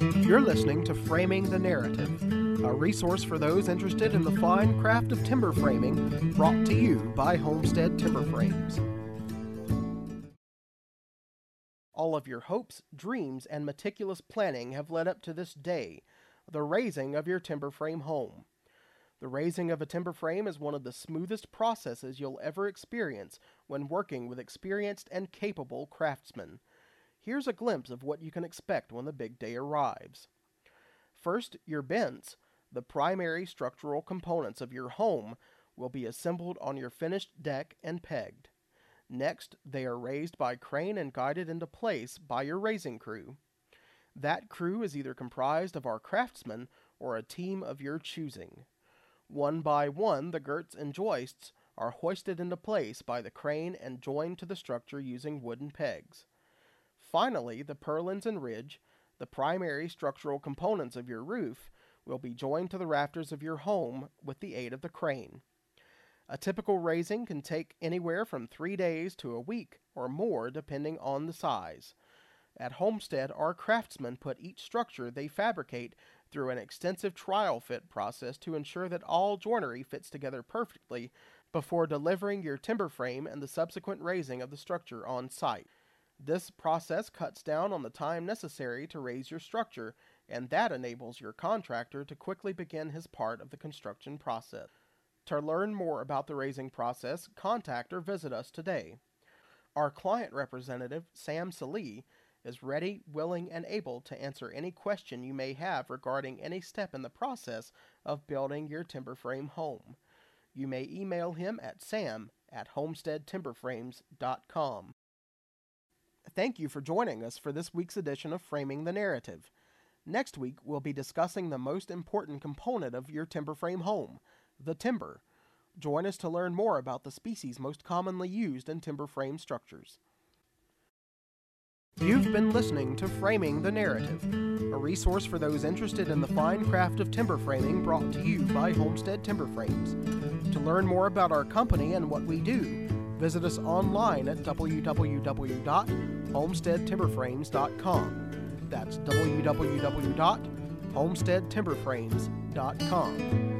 You're listening to Framing the Narrative, a resource for those interested in the fine craft of timber framing, brought to you by Homestead Timber Frames. All of your hopes, dreams, and meticulous planning have led up to this day, the raising of your timber frame home. The raising of a timber frame is one of the smoothest processes you'll ever experience when working with experienced and capable craftsmen. Here's a glimpse of what you can expect when the big day arrives. First, your bents, the primary structural components of your home, will be assembled on your finished deck and pegged. Next, they are raised by crane and guided into place by your raising crew. That crew is either comprised of our craftsmen or a team of your choosing. One by one, the girts and joists are hoisted into place by the crane and joined to the structure using wooden pegs. Finally, the purlins and ridge, the primary structural components of your roof, will be joined to the rafters of your home with the aid of the crane. A typical raising can take anywhere from three days to a week or more depending on the size. At Homestead, our craftsmen put each structure they fabricate through an extensive trial fit process to ensure that all joinery fits together perfectly before delivering your timber frame and the subsequent raising of the structure on site. This process cuts down on the time necessary to raise your structure, and that enables your contractor to quickly begin his part of the construction process. To learn more about the raising process, contact or visit us today. Our client representative, Sam Salee, is ready, willing, and able to answer any question you may have regarding any step in the process of building your timber frame home. You may email him at sam at homesteadtimberframes.com. Thank you for joining us for this week's edition of Framing the Narrative. Next week, we'll be discussing the most important component of your timber frame home the timber. Join us to learn more about the species most commonly used in timber frame structures. You've been listening to Framing the Narrative, a resource for those interested in the fine craft of timber framing brought to you by Homestead Timber Frames. To learn more about our company and what we do, visit us online at www.homesteadtimberframes.com. That's www.homesteadtimberframes.com.